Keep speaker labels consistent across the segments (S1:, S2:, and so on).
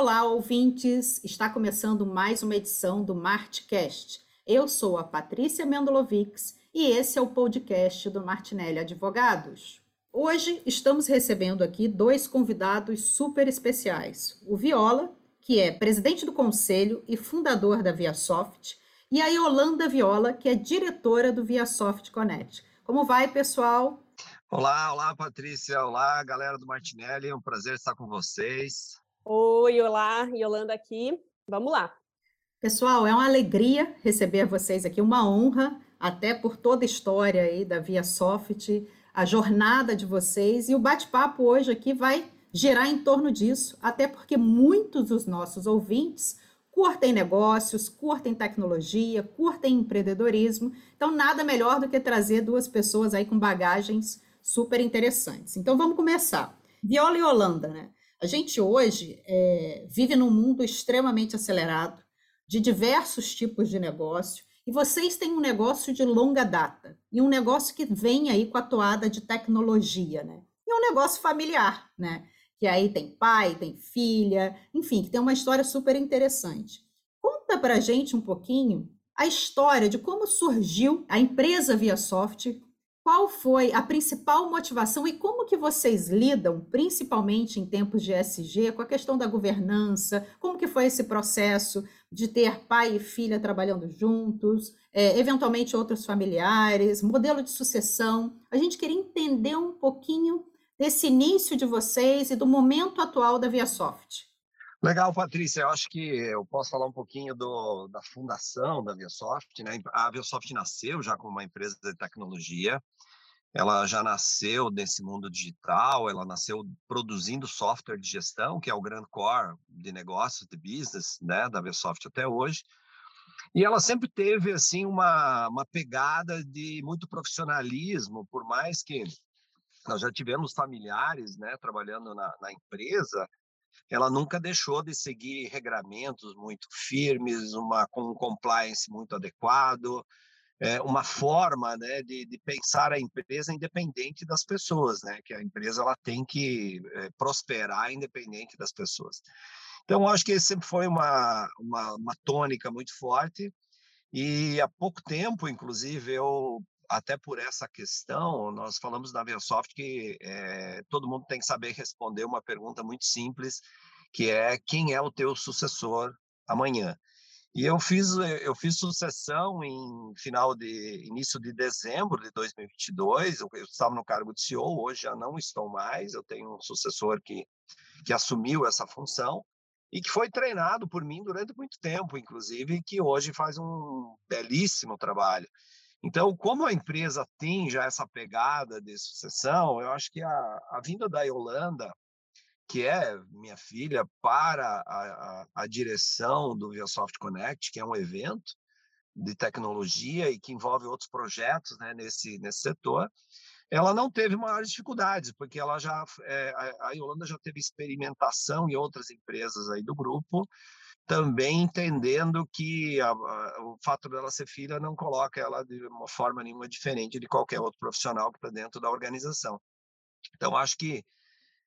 S1: Olá, ouvintes! Está começando mais uma edição do Martcast. Eu sou a Patrícia Mendolovics e esse é o podcast do Martinelli Advogados. Hoje estamos recebendo aqui dois convidados super especiais. O Viola, que é presidente do conselho e fundador da ViaSoft, e a Yolanda Viola, que é diretora do ViaSoft Connect. Como vai, pessoal?
S2: Olá, olá, Patrícia. Olá, galera do Martinelli. É um prazer estar com vocês.
S3: Oi, olá, Yolanda aqui. Vamos lá.
S1: Pessoal, é uma alegria receber vocês aqui, uma honra, até por toda a história aí da ViaSoft, a jornada de vocês e o bate-papo hoje aqui vai girar em torno disso, até porque muitos dos nossos ouvintes curtem negócios, curtem tecnologia, curtem empreendedorismo. Então, nada melhor do que trazer duas pessoas aí com bagagens super interessantes. Então vamos começar. Viola e Holanda, né? A gente hoje é, vive num mundo extremamente acelerado, de diversos tipos de negócio, e vocês têm um negócio de longa data, e um negócio que vem aí com a toada de tecnologia, né? E um negócio familiar, né? Que aí tem pai, tem filha, enfim, que tem uma história super interessante. Conta pra gente um pouquinho a história de como surgiu a empresa ViaSoft, qual foi a principal motivação e como que vocês lidam, principalmente em tempos de SG, com a questão da governança? Como que foi esse processo de ter pai e filha trabalhando juntos, é, eventualmente outros familiares, modelo de sucessão? A gente queria entender um pouquinho desse início de vocês e do momento atual da ViaSoft.
S2: Legal, Patrícia. Eu acho que eu posso falar um pouquinho do, da fundação da ViaSoft. Né? A ViaSoft nasceu já como uma empresa de tecnologia. Ela já nasceu nesse mundo digital, ela nasceu produzindo software de gestão, que é o grande core de negócios, de business, né, da ViaSoft até hoje. E ela sempre teve assim uma, uma pegada de muito profissionalismo, por mais que nós já tivemos familiares, né, trabalhando na, na empresa, ela nunca deixou de seguir regramentos muito firmes, uma com um compliance muito adequado, é, uma forma né, de, de, pensar a empresa independente das pessoas, né, que a empresa ela tem que é, prosperar independente das pessoas. Então, acho que sempre foi uma, uma, uma tônica muito forte. E há pouco tempo, inclusive, eu até por essa questão, nós falamos na Versoft que é, todo mundo tem que saber responder uma pergunta muito simples, que é quem é o teu sucessor amanhã. E eu fiz eu fiz sucessão em final de início de dezembro de 2022. Eu, eu estava no cargo de CEO, hoje já não estou mais. Eu tenho um sucessor que que assumiu essa função e que foi treinado por mim durante muito tempo, inclusive, que hoje faz um belíssimo trabalho. Então, como a empresa tem já essa pegada de sucessão, eu acho que a, a vinda da Yolanda, que é minha filha, para a, a, a direção do ViaSoft Connect, que é um evento de tecnologia e que envolve outros projetos né, nesse, nesse setor, ela não teve maiores dificuldades, porque ela já, é, a Yolanda já teve experimentação em outras empresas aí do grupo, também entendendo que a, a, o fato dela ser filha não coloca ela de uma forma nenhuma diferente de qualquer outro profissional que está dentro da organização. Então, acho que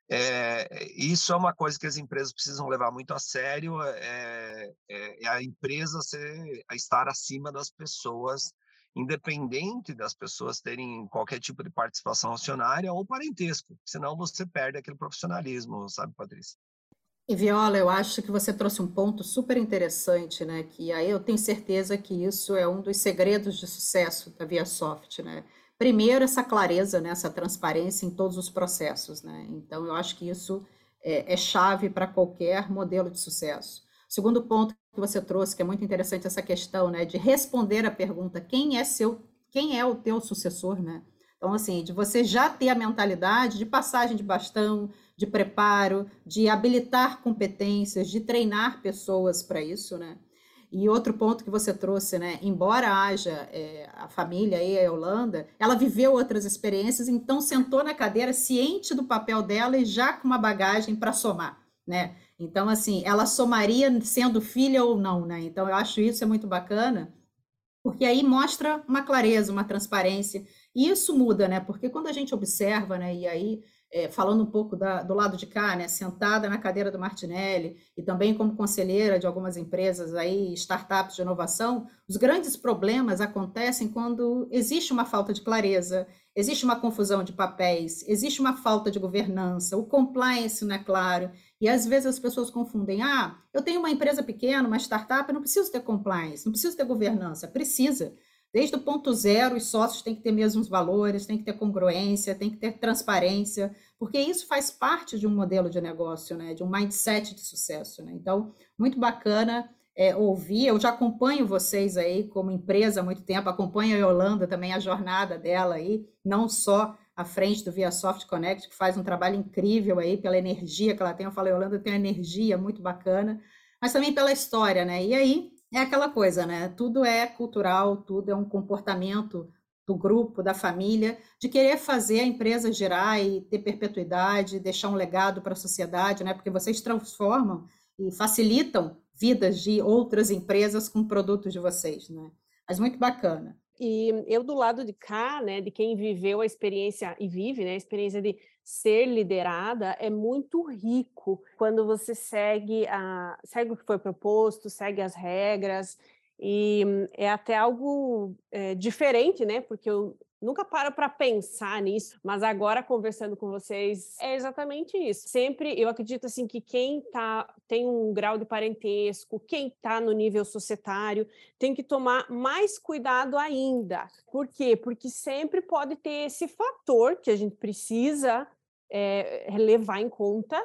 S2: é, isso é uma coisa que as empresas precisam levar muito a sério, é, é, a empresa ser, a estar acima das pessoas, independente das pessoas terem qualquer tipo de participação acionária ou parentesco, senão você perde aquele profissionalismo, sabe, Patrícia?
S1: E Viola, eu acho que você trouxe um ponto super interessante, né? Que aí eu tenho certeza que isso é um dos segredos de sucesso da ViaSoft, né? Primeiro, essa clareza, né? essa transparência em todos os processos, né? Então, eu acho que isso é, é chave para qualquer modelo de sucesso. Segundo ponto que você trouxe, que é muito interessante essa questão, né? De responder a pergunta quem é seu, quem é o teu sucessor, né? Então, assim, de você já ter a mentalidade de passagem de bastão, de preparo, de habilitar competências, de treinar pessoas para isso, né? E outro ponto que você trouxe, né? Embora haja é, a família aí, a Holanda, ela viveu outras experiências, então sentou na cadeira ciente do papel dela e já com uma bagagem para somar, né? Então, assim, ela somaria sendo filha ou não, né? Então, eu acho isso é muito bacana, porque aí mostra uma clareza, uma transparência. E isso muda, né? Porque quando a gente observa, né? E aí é, falando um pouco da, do lado de cá, né, sentada na cadeira do Martinelli e também como conselheira de algumas empresas aí, startups de inovação, os grandes problemas acontecem quando existe uma falta de clareza, existe uma confusão de papéis, existe uma falta de governança, o compliance não é claro, e às vezes as pessoas confundem, ah, eu tenho uma empresa pequena, uma startup, eu não preciso ter compliance, não preciso ter governança, precisa, Desde o ponto zero, os sócios têm que ter mesmos valores, tem que ter congruência, tem que ter transparência, porque isso faz parte de um modelo de negócio, né? de um mindset de sucesso. Né? Então, muito bacana é, ouvir. Eu já acompanho vocês aí como empresa há muito tempo, acompanho a Yolanda também, a jornada dela aí, não só à frente do Via Soft Connect, que faz um trabalho incrível aí pela energia que ela tem. Eu falei, Yolanda tem uma energia muito bacana, mas também pela história, né? E aí, é aquela coisa, né? Tudo é cultural, tudo é um comportamento do grupo, da família, de querer fazer a empresa girar e ter perpetuidade, deixar um legado para a sociedade, né? Porque vocês transformam e facilitam vidas de outras empresas com produtos de vocês, né? Mas muito bacana.
S3: E eu do lado de cá, né, de quem viveu a experiência e vive, né, a experiência de ser liderada é muito rico quando você segue a segue o que foi proposto, segue as regras e é até algo é, diferente, né? Porque eu nunca paro para pensar nisso, mas agora conversando com vocês é exatamente isso. Sempre eu acredito assim que quem tá tem um grau de parentesco, quem está no nível societário, tem que tomar mais cuidado ainda. Por quê? Porque sempre pode ter esse fator que a gente precisa é, levar em conta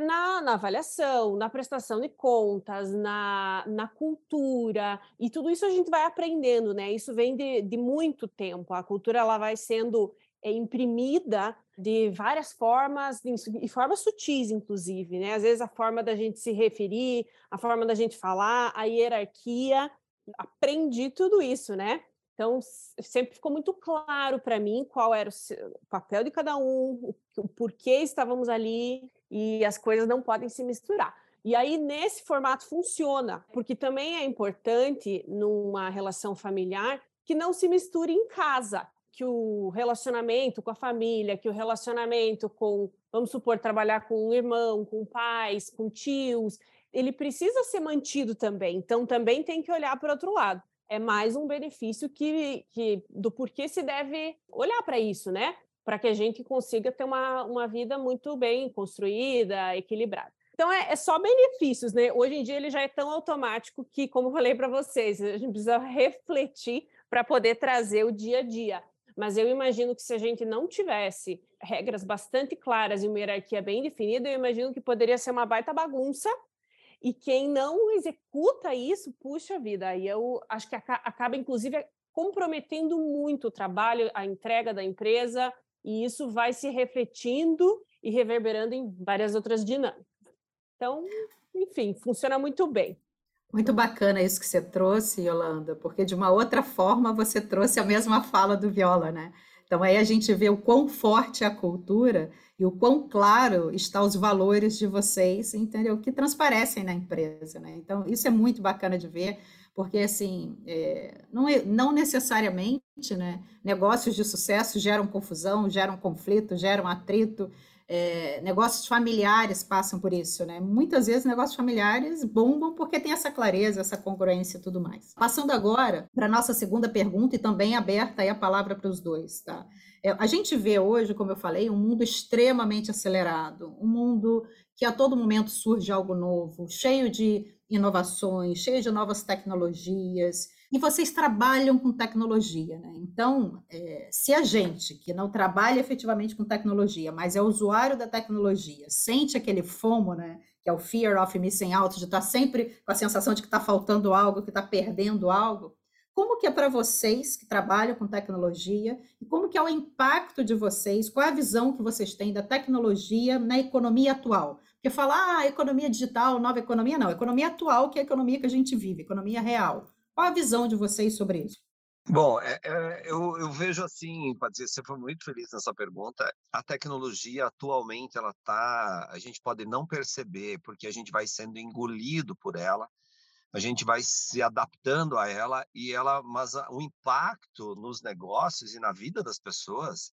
S3: na, na, avaliação, na prestação de contas, na, na cultura, e tudo isso a gente vai aprendendo, né? Isso vem de, de muito tempo. A cultura ela vai sendo é, imprimida de várias formas, e formas sutis, inclusive, né? Às vezes a forma da gente se referir, a forma da gente falar, a hierarquia, aprendi tudo isso, né? Então, sempre ficou muito claro para mim qual era o papel de cada um, o porquê estávamos ali, e as coisas não podem se misturar. E aí, nesse formato, funciona, porque também é importante, numa relação familiar, que não se misture em casa, que o relacionamento com a família, que o relacionamento com, vamos supor, trabalhar com um irmão, com pais, com tios, ele precisa ser mantido também. Então, também tem que olhar para outro lado. É mais um benefício que, que do porquê se deve olhar para isso, né? Para que a gente consiga ter uma, uma vida muito bem construída, equilibrada. Então, é, é, só benefícios, né? Hoje em dia ele já é tão automático que, como eu falei para vocês, a gente precisa refletir para poder trazer o dia a dia. Mas eu imagino que se a gente não tivesse regras bastante claras e uma hierarquia bem definida, eu imagino que poderia ser uma baita bagunça. E quem não executa isso, puxa vida, aí eu acho que acaba, inclusive, comprometendo muito o trabalho, a entrega da empresa, e isso vai se refletindo e reverberando em várias outras dinâmicas. Então, enfim, funciona muito bem.
S1: Muito bacana isso que você trouxe, Yolanda, porque de uma outra forma você trouxe a mesma fala do Viola, né? Então aí a gente vê o quão forte é a cultura e o quão claro estão os valores de vocês, entendeu? Que transparecem na empresa, né? Então isso é muito bacana de ver porque assim é, não, é, não necessariamente né, negócios de sucesso geram confusão, geram conflito, geram atrito, é, negócios familiares passam por isso, né? Muitas vezes negócios familiares bombam porque tem essa clareza, essa congruência e tudo mais. Passando agora para a nossa segunda pergunta e também aberta aí a palavra para os dois, tá? É, a gente vê hoje, como eu falei, um mundo extremamente acelerado, um mundo que a todo momento surge algo novo, cheio de inovações, cheio de novas tecnologias, e vocês trabalham com tecnologia, né? Então, é, se a gente que não trabalha efetivamente com tecnologia, mas é usuário da tecnologia, sente aquele FOMO, né? Que é o fear of missing out, de estar sempre com a sensação de que está faltando algo, que está perdendo algo. Como que é para vocês que trabalham com tecnologia e como que é o impacto de vocês? Qual é a visão que vocês têm da tecnologia na economia atual? Porque falar ah, economia digital, nova economia, não. Economia atual, que é a economia que a gente vive, economia real. Qual a visão de vocês sobre isso?
S2: Bom, é, é, eu, eu, vejo assim, Patrícia, você foi muito feliz nessa pergunta. A tecnologia atualmente ela tá, a gente pode não perceber porque a gente vai sendo engolido por ela, a gente vai se adaptando a ela e ela, mas o impacto nos negócios e na vida das pessoas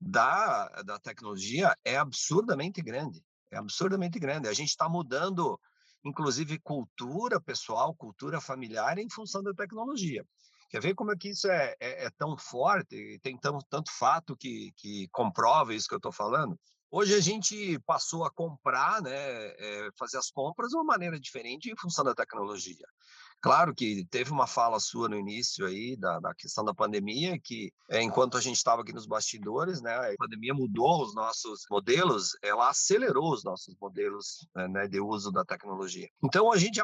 S2: da, da tecnologia é absurdamente grande. É absurdamente grande. A gente está mudando, inclusive, cultura pessoal, cultura familiar em função da tecnologia. Quer ver como é que isso é, é, é tão forte e tem tão, tanto fato que, que comprova isso que eu estou falando? Hoje a gente passou a comprar, né, é, fazer as compras de uma maneira diferente em função da tecnologia. Claro que teve uma fala sua no início aí da, da questão da pandemia, que é, enquanto a gente estava aqui nos bastidores, né, a pandemia mudou os nossos modelos, ela acelerou os nossos modelos né, né de uso da tecnologia. Então a gente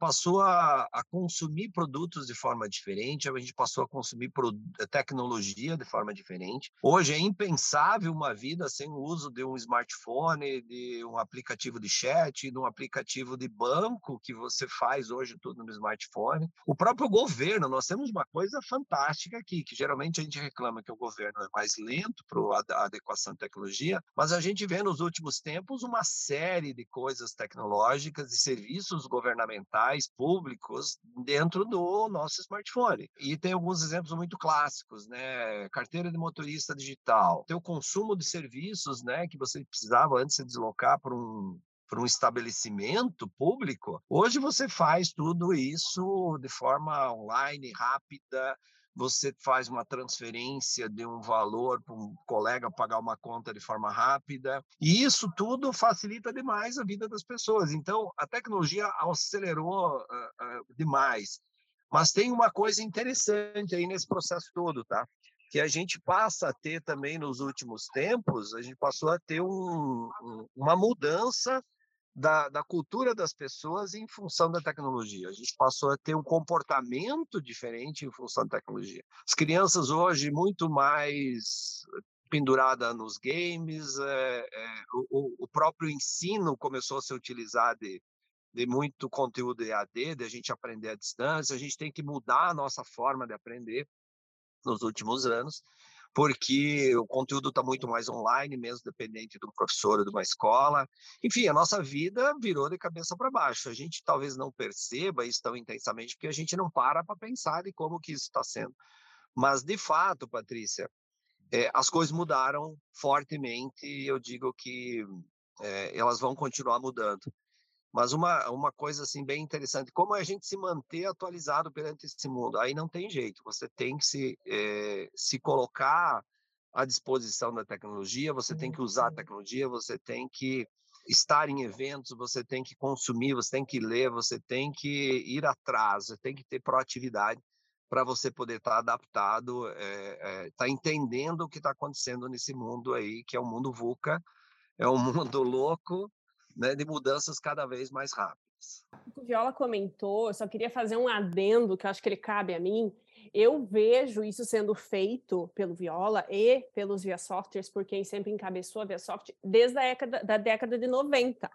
S2: passou a, a, consumir produtos de forma diferente, a gente passou a consumir tecnologia de forma diferente. Hoje é impensável uma vida sem o uso de um smartphone, de um aplicativo de chat, de um aplicativo de banco que você faz hoje tudo no smartphone smartphone. O próprio governo, nós temos uma coisa fantástica aqui, que geralmente a gente reclama que o governo é mais lento para a adequação de tecnologia, mas a gente vê nos últimos tempos uma série de coisas tecnológicas e serviços governamentais públicos dentro do nosso smartphone. E tem alguns exemplos muito clássicos, né? Carteira de motorista digital, tem o consumo de serviços, né, que você precisava antes se deslocar para um para um estabelecimento público, hoje você faz tudo isso de forma online, rápida, você faz uma transferência de um valor para um colega pagar uma conta de forma rápida, e isso tudo facilita demais a vida das pessoas. Então, a tecnologia acelerou uh, uh, demais. Mas tem uma coisa interessante aí nesse processo todo, tá? Que a gente passa a ter também nos últimos tempos, a gente passou a ter um, um, uma mudança da, da cultura das pessoas em função da tecnologia. A gente passou a ter um comportamento diferente em função da tecnologia. As crianças hoje muito mais pendurada nos games, é, é, o, o, próprio ensino começou a ser utilizado de, de muito conteúdo EAD, de a gente aprender à distância, a gente tem que mudar a nossa forma de aprender nos últimos anos, porque o conteúdo está muito mais online, mesmo dependente do professor ou de uma escola. Enfim, a nossa vida virou de cabeça para baixo. A gente talvez não perceba isso tão intensamente, porque a gente não para para pensar de como que isso está sendo. Mas, de fato, Patrícia, é, as coisas mudaram fortemente e eu digo que é, elas vão continuar mudando. Mas uma, uma coisa assim bem interessante, como a gente se manter atualizado perante esse mundo? Aí não tem jeito, você tem que se, é, se colocar à disposição da tecnologia, você tem que usar a tecnologia, você tem que estar em eventos, você tem que consumir, você tem que ler, você tem que ir atrás, você tem que ter proatividade para você poder estar tá adaptado, estar é, é, tá entendendo o que está acontecendo nesse mundo aí, que é um mundo VUCA, é um mundo louco, né, de mudanças cada vez mais rápidas.
S3: O Viola comentou, eu só queria fazer um adendo que eu acho que ele cabe a mim. Eu vejo isso sendo feito pelo Viola e pelos Via Softwares, por quem sempre encabeçou a Via Soft, desde a década, da década de 90.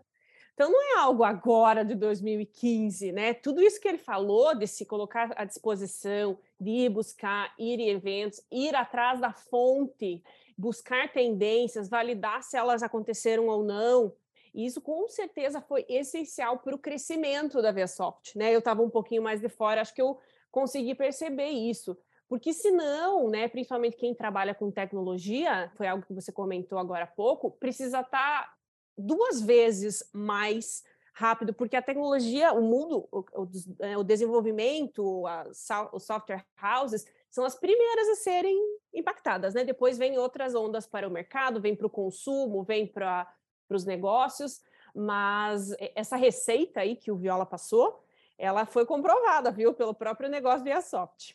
S3: Então não é algo agora de 2015, né? Tudo isso que ele falou de se colocar à disposição, de ir buscar, ir em eventos, ir atrás da fonte, buscar tendências, validar se elas aconteceram ou não, e isso com certeza foi essencial para o crescimento da Vsoft, né? Eu estava um pouquinho mais de fora, acho que eu consegui perceber isso. Porque senão, né, principalmente quem trabalha com tecnologia, foi algo que você comentou agora há pouco, precisa estar tá duas vezes mais rápido, porque a tecnologia, o mundo, o, o, é, o desenvolvimento, os software houses são as primeiras a serem impactadas, né? Depois vem outras ondas para o mercado, vem para o consumo, vem para para os negócios, mas essa receita aí que o Viola passou, ela foi comprovada, viu, pelo próprio negócio via Soft.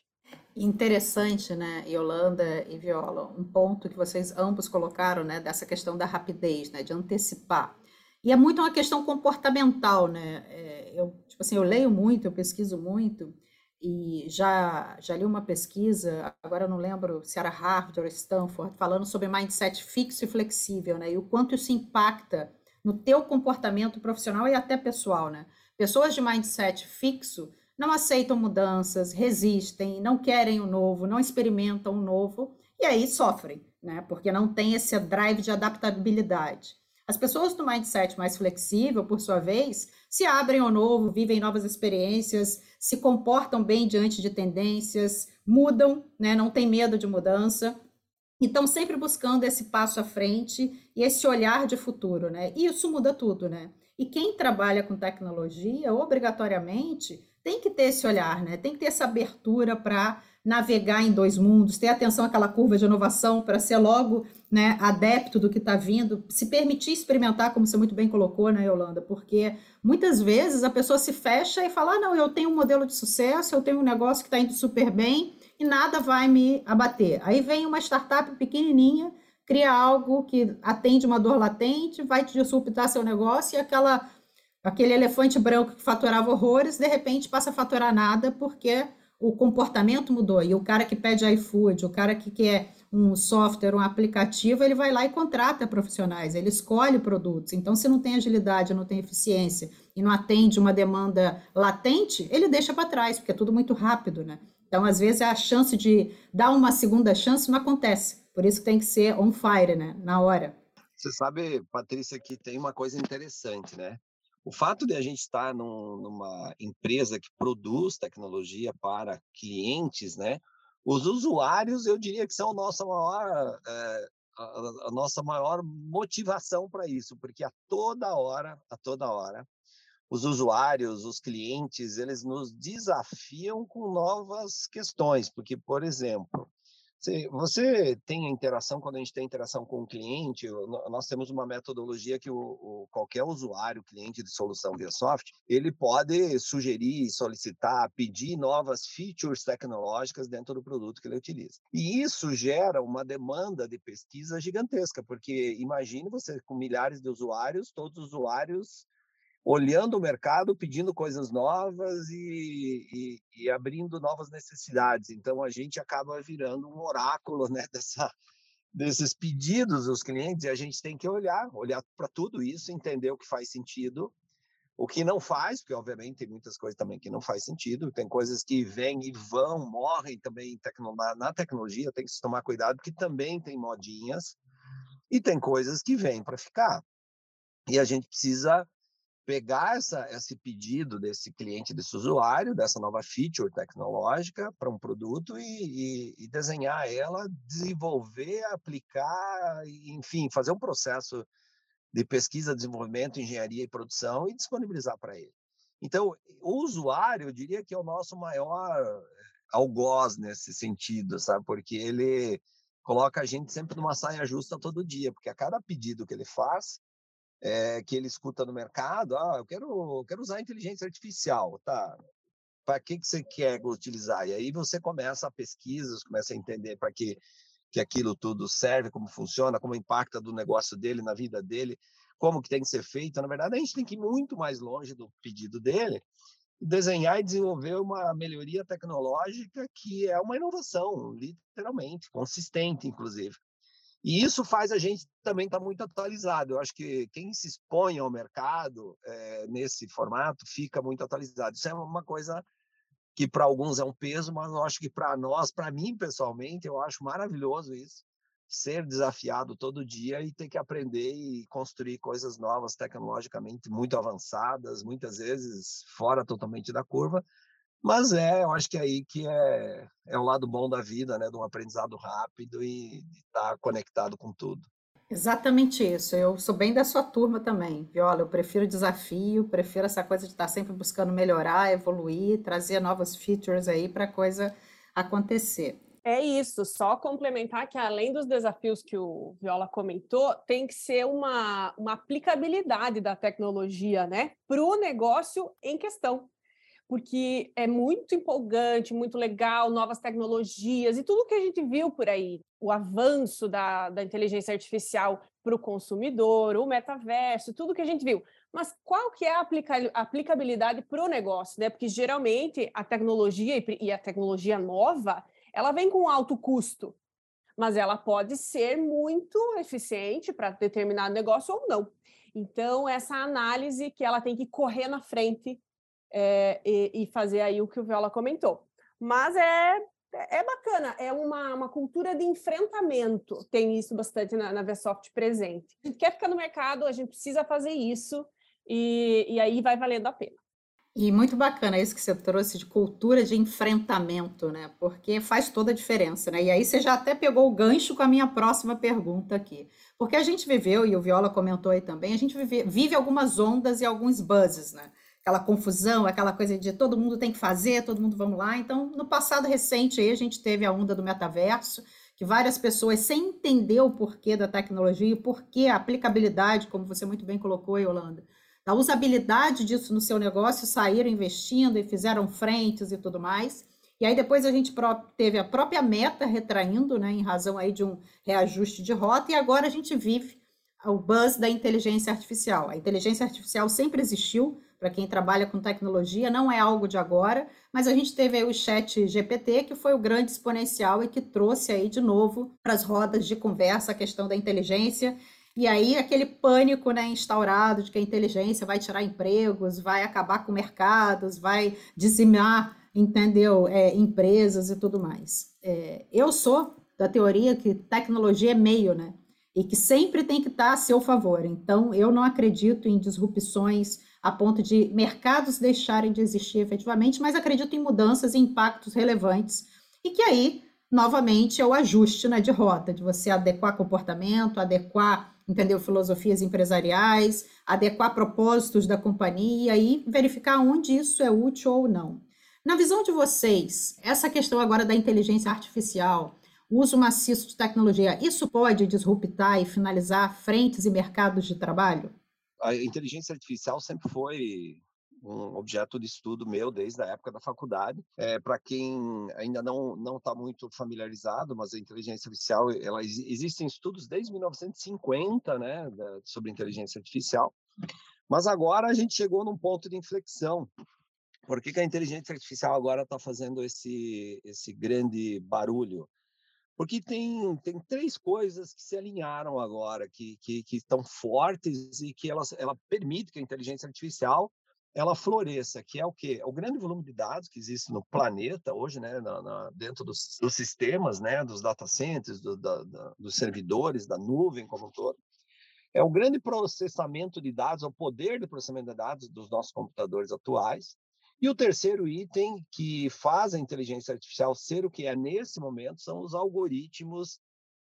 S1: Interessante, né, Yolanda e Viola, um ponto que vocês ambos colocaram, né, dessa questão da rapidez, né, de antecipar. E é muito uma questão comportamental, né? É, eu, tipo assim, eu leio muito, eu pesquiso muito, e já, já li uma pesquisa, agora não lembro se era Harvard ou Stanford, falando sobre mindset fixo e flexível, né? E o quanto isso impacta no teu comportamento profissional e até pessoal, né? Pessoas de mindset fixo não aceitam mudanças, resistem, não querem o novo, não experimentam o novo e aí sofrem, né? Porque não tem esse drive de adaptabilidade. As pessoas do mindset mais flexível, por sua vez, se abrem ao novo, vivem novas experiências, se comportam bem diante de tendências, mudam, né, não tem medo de mudança. Então, sempre buscando esse passo à frente e esse olhar de futuro, né? E isso muda tudo, né? E quem trabalha com tecnologia, obrigatoriamente, tem que ter esse olhar, né? Tem que ter essa abertura para navegar em dois mundos, ter atenção àquela curva de inovação para ser logo né, adepto do que está vindo, se permitir experimentar, como você muito bem colocou, né, Yolanda? Porque muitas vezes a pessoa se fecha e fala: ah, não, eu tenho um modelo de sucesso, eu tenho um negócio que está indo super bem e nada vai me abater. Aí vem uma startup pequenininha, cria algo que atende uma dor latente, vai te disruptar seu negócio e aquela aquele elefante branco que faturava horrores, de repente passa a faturar nada porque o comportamento mudou. E o cara que pede iFood, o cara que quer um software, um aplicativo, ele vai lá e contrata profissionais, ele escolhe produtos. Então, se não tem agilidade, não tem eficiência e não atende uma demanda latente, ele deixa para trás, porque é tudo muito rápido, né? Então, às vezes, a chance de dar uma segunda chance não acontece. Por isso que tem que ser on fire, né? Na hora.
S2: Você sabe, Patrícia, que tem uma coisa interessante, né? O fato de a gente estar num, numa empresa que produz tecnologia para clientes, né? Os usuários, eu diria que são a nossa maior, é, a, a nossa maior motivação para isso, porque a toda hora, a toda hora, os usuários, os clientes, eles nos desafiam com novas questões, porque, por exemplo, você tem interação, quando a gente tem interação com o cliente, nós temos uma metodologia que o, o, qualquer usuário, cliente de solução via software, ele pode sugerir, solicitar, pedir novas features tecnológicas dentro do produto que ele utiliza. E isso gera uma demanda de pesquisa gigantesca, porque imagine você com milhares de usuários, todos os usuários olhando o mercado, pedindo coisas novas e, e, e, abrindo novas necessidades. Então, a gente acaba virando um oráculo né, dessa, desses pedidos dos clientes e a gente tem que olhar, olhar para tudo isso, entender o que faz sentido, o que não faz, porque obviamente tem muitas coisas também que não faz sentido, tem coisas que vêm e vão, morrem também na tecnologia, tem que se tomar cuidado, porque também tem modinhas, e tem coisas que vêm para ficar. E a gente precisa pegar essa, esse pedido desse cliente, desse usuário, dessa nova feature tecnológica para um produto e, e, e, desenhar ela, desenvolver, aplicar, enfim, fazer um processo de pesquisa, desenvolvimento, engenharia e produção e disponibilizar para ele. Então, o usuário, eu diria que é o nosso maior algoz nesse sentido, sabe? Porque ele coloca a gente sempre numa saia justa todo dia, porque a cada pedido que ele faz, é, que ele escuta no mercado, ah, eu quero, eu quero usar inteligência artificial, tá? Para que, que você quer utilizar? E aí você começa a pesquisas, começa a entender para que, que aquilo tudo serve, como funciona, como impacta do negócio dele, na vida dele, como que tem que ser feito. Na verdade, a gente tem que ir muito mais longe do pedido dele, desenhar e desenvolver uma melhoria tecnológica que é uma inovação, literalmente, consistente, inclusive. E isso faz a gente também estar tá muito atualizado. Eu acho que quem se expõe ao mercado é, nesse formato fica muito atualizado. Isso é uma coisa que para alguns é um peso, mas eu acho que para nós, para mim pessoalmente, eu acho maravilhoso isso. Ser desafiado todo dia e ter que aprender e construir coisas novas, tecnologicamente muito avançadas, muitas vezes fora totalmente da curva, mas é, eu acho que é aí que é, é o lado bom da vida, né? De um aprendizado rápido e estar tá conectado com tudo.
S1: Exatamente isso. Eu sou bem da sua turma também, Viola. Eu prefiro desafio, prefiro essa coisa de estar sempre buscando melhorar, evoluir, trazer novas features aí para a coisa acontecer.
S3: É isso, só complementar que além dos desafios que o Viola comentou, tem que ser uma, uma aplicabilidade da tecnologia, né, para o negócio em questão porque é muito empolgante, muito legal, novas tecnologias e tudo que a gente viu por aí, o avanço da, da inteligência artificial para o consumidor, o metaverso, tudo que a gente viu. Mas qual que é a aplica aplicabilidade para o negócio? Né? Porque geralmente a tecnologia e a tecnologia nova, ela vem com alto custo, mas ela pode ser muito eficiente para determinado negócio ou não. Então, essa análise que ela tem que correr na frente é, e, e, fazer aí o que o Viola comentou. Mas é, é bacana, é uma, uma cultura de enfrentamento, tem isso bastante na, na presente. A gente quer ficar no mercado, a gente precisa fazer isso, e, e aí vai valendo a pena.
S1: E muito bacana isso que você trouxe de cultura de enfrentamento, né? Porque faz toda a diferença, né? E aí você já até pegou o gancho com a minha próxima pergunta aqui. Porque a gente viveu, e o Viola comentou aí também, a gente vive, vive algumas ondas e alguns buzzes, né? Aquela confusão, aquela coisa de todo mundo tem que fazer, todo mundo vamos lá. Então, no passado recente aí, a gente teve a onda do metaverso, que várias pessoas, sem entender o porquê da tecnologia e porquê a aplicabilidade, como você muito bem colocou, Yolanda, da usabilidade disso no seu negócio, saíram investindo e fizeram frentes e tudo mais. E aí depois a gente teve a própria meta retraindo, né, em razão aí de um reajuste de rota, e agora a gente vive o buzz da inteligência artificial. A inteligência artificial sempre existiu, para quem trabalha com tecnologia, não é algo de agora, mas a gente teve aí o chat GPT, que foi o grande exponencial e que trouxe aí de novo para as rodas de conversa a questão da inteligência e aí aquele pânico né, instaurado de que a inteligência vai tirar empregos, vai acabar com mercados, vai dizimar, entendeu, é, empresas e tudo mais. É, eu sou da teoria que tecnologia é meio, né? E que sempre tem que estar a seu favor. Então, eu não acredito em disrupções a ponto de mercados deixarem de existir efetivamente, mas acredito em mudanças e impactos relevantes e que aí, novamente, é o ajuste né, de rota, de você adequar comportamento, adequar entendeu? Filosofias empresariais, adequar propósitos da companhia e verificar onde isso é útil ou não. Na visão de vocês, essa questão agora da inteligência artificial, uso maciço de tecnologia, isso pode disruptar e finalizar frentes e mercados de trabalho?
S2: A inteligência artificial sempre foi um objeto de estudo meu desde a época da faculdade. É, Para quem ainda não não está muito familiarizado, mas a inteligência artificial, ela existem estudos desde 1950, né, da, sobre inteligência artificial. Mas agora a gente chegou num ponto de inflexão. Por que, que a inteligência artificial agora está fazendo esse esse grande barulho? Porque tem, tem três coisas que se alinharam agora, que, que, que estão fortes e que elas, ela permite que a inteligência artificial ela floresça, que é o quê? É o grande volume de dados que existe no planeta hoje, né, na, na, dentro dos, dos, sistemas, né, dos data centers, do, da, da, dos servidores, da nuvem como um todo. É o grande processamento de dados, é o poder de processamento de dados dos nossos computadores atuais. E o terceiro item que faz a inteligência artificial ser o que é nesse momento são os algoritmos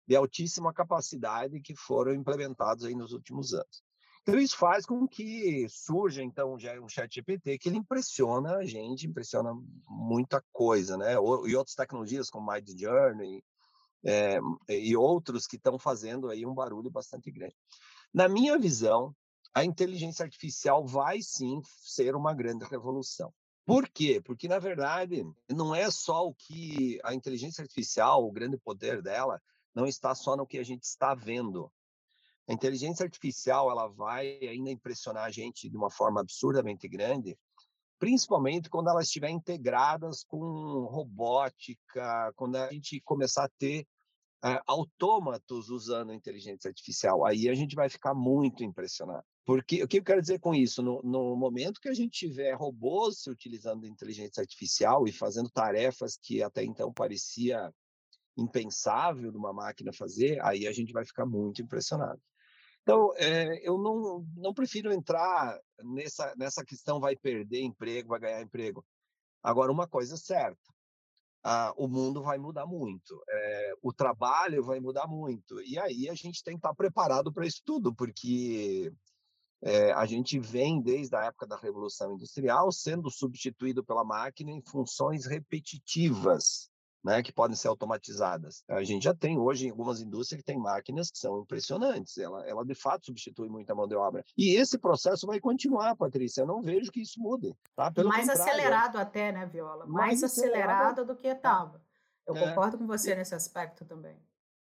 S2: de altíssima capacidade que foram implementados aí nos últimos anos. Então, isso faz com que surja, então, já um chat GPT que ele impressiona a gente, impressiona muita coisa, né? E outras tecnologias como Mind Journey é, e outros que estão fazendo aí um barulho bastante grande. Na minha visão, a inteligência artificial vai sim ser uma grande revolução. Por quê? Porque, na verdade, não é só o que a inteligência artificial, o grande poder dela, não está só no que a gente está vendo. A inteligência artificial ela vai ainda impressionar a gente de uma forma absurdamente grande, principalmente quando elas estiver integradas com robótica, quando a gente começar a ter é, autômatos usando inteligência artificial. Aí a gente vai ficar muito impressionado. Porque o que eu quero dizer com isso? No, no momento que a gente tiver robôs se utilizando inteligência artificial e fazendo tarefas que até então parecia impensável de uma máquina fazer, aí a gente vai ficar muito impressionado. Então, é, eu não, não prefiro entrar nessa, nessa questão vai perder emprego, vai ganhar emprego. Agora, uma coisa é certa, ah, o mundo vai mudar muito, é, o trabalho vai mudar muito, e aí a gente tem que estar preparado para isso tudo, porque é, a gente vem desde a época da Revolução Industrial sendo substituído pela máquina em funções repetitivas né, que podem ser automatizadas. A gente já tem hoje em algumas indústrias que tem máquinas que são impressionantes. Ela, ela de fato substitui muita mão de obra. E esse processo vai continuar, Patrícia. Eu não vejo que isso mude. Tá?
S1: Pelo mais acelerado até, né, Viola? Mais, mais acelerado, acelerado do que estava. Eu é. concordo com você nesse aspecto também.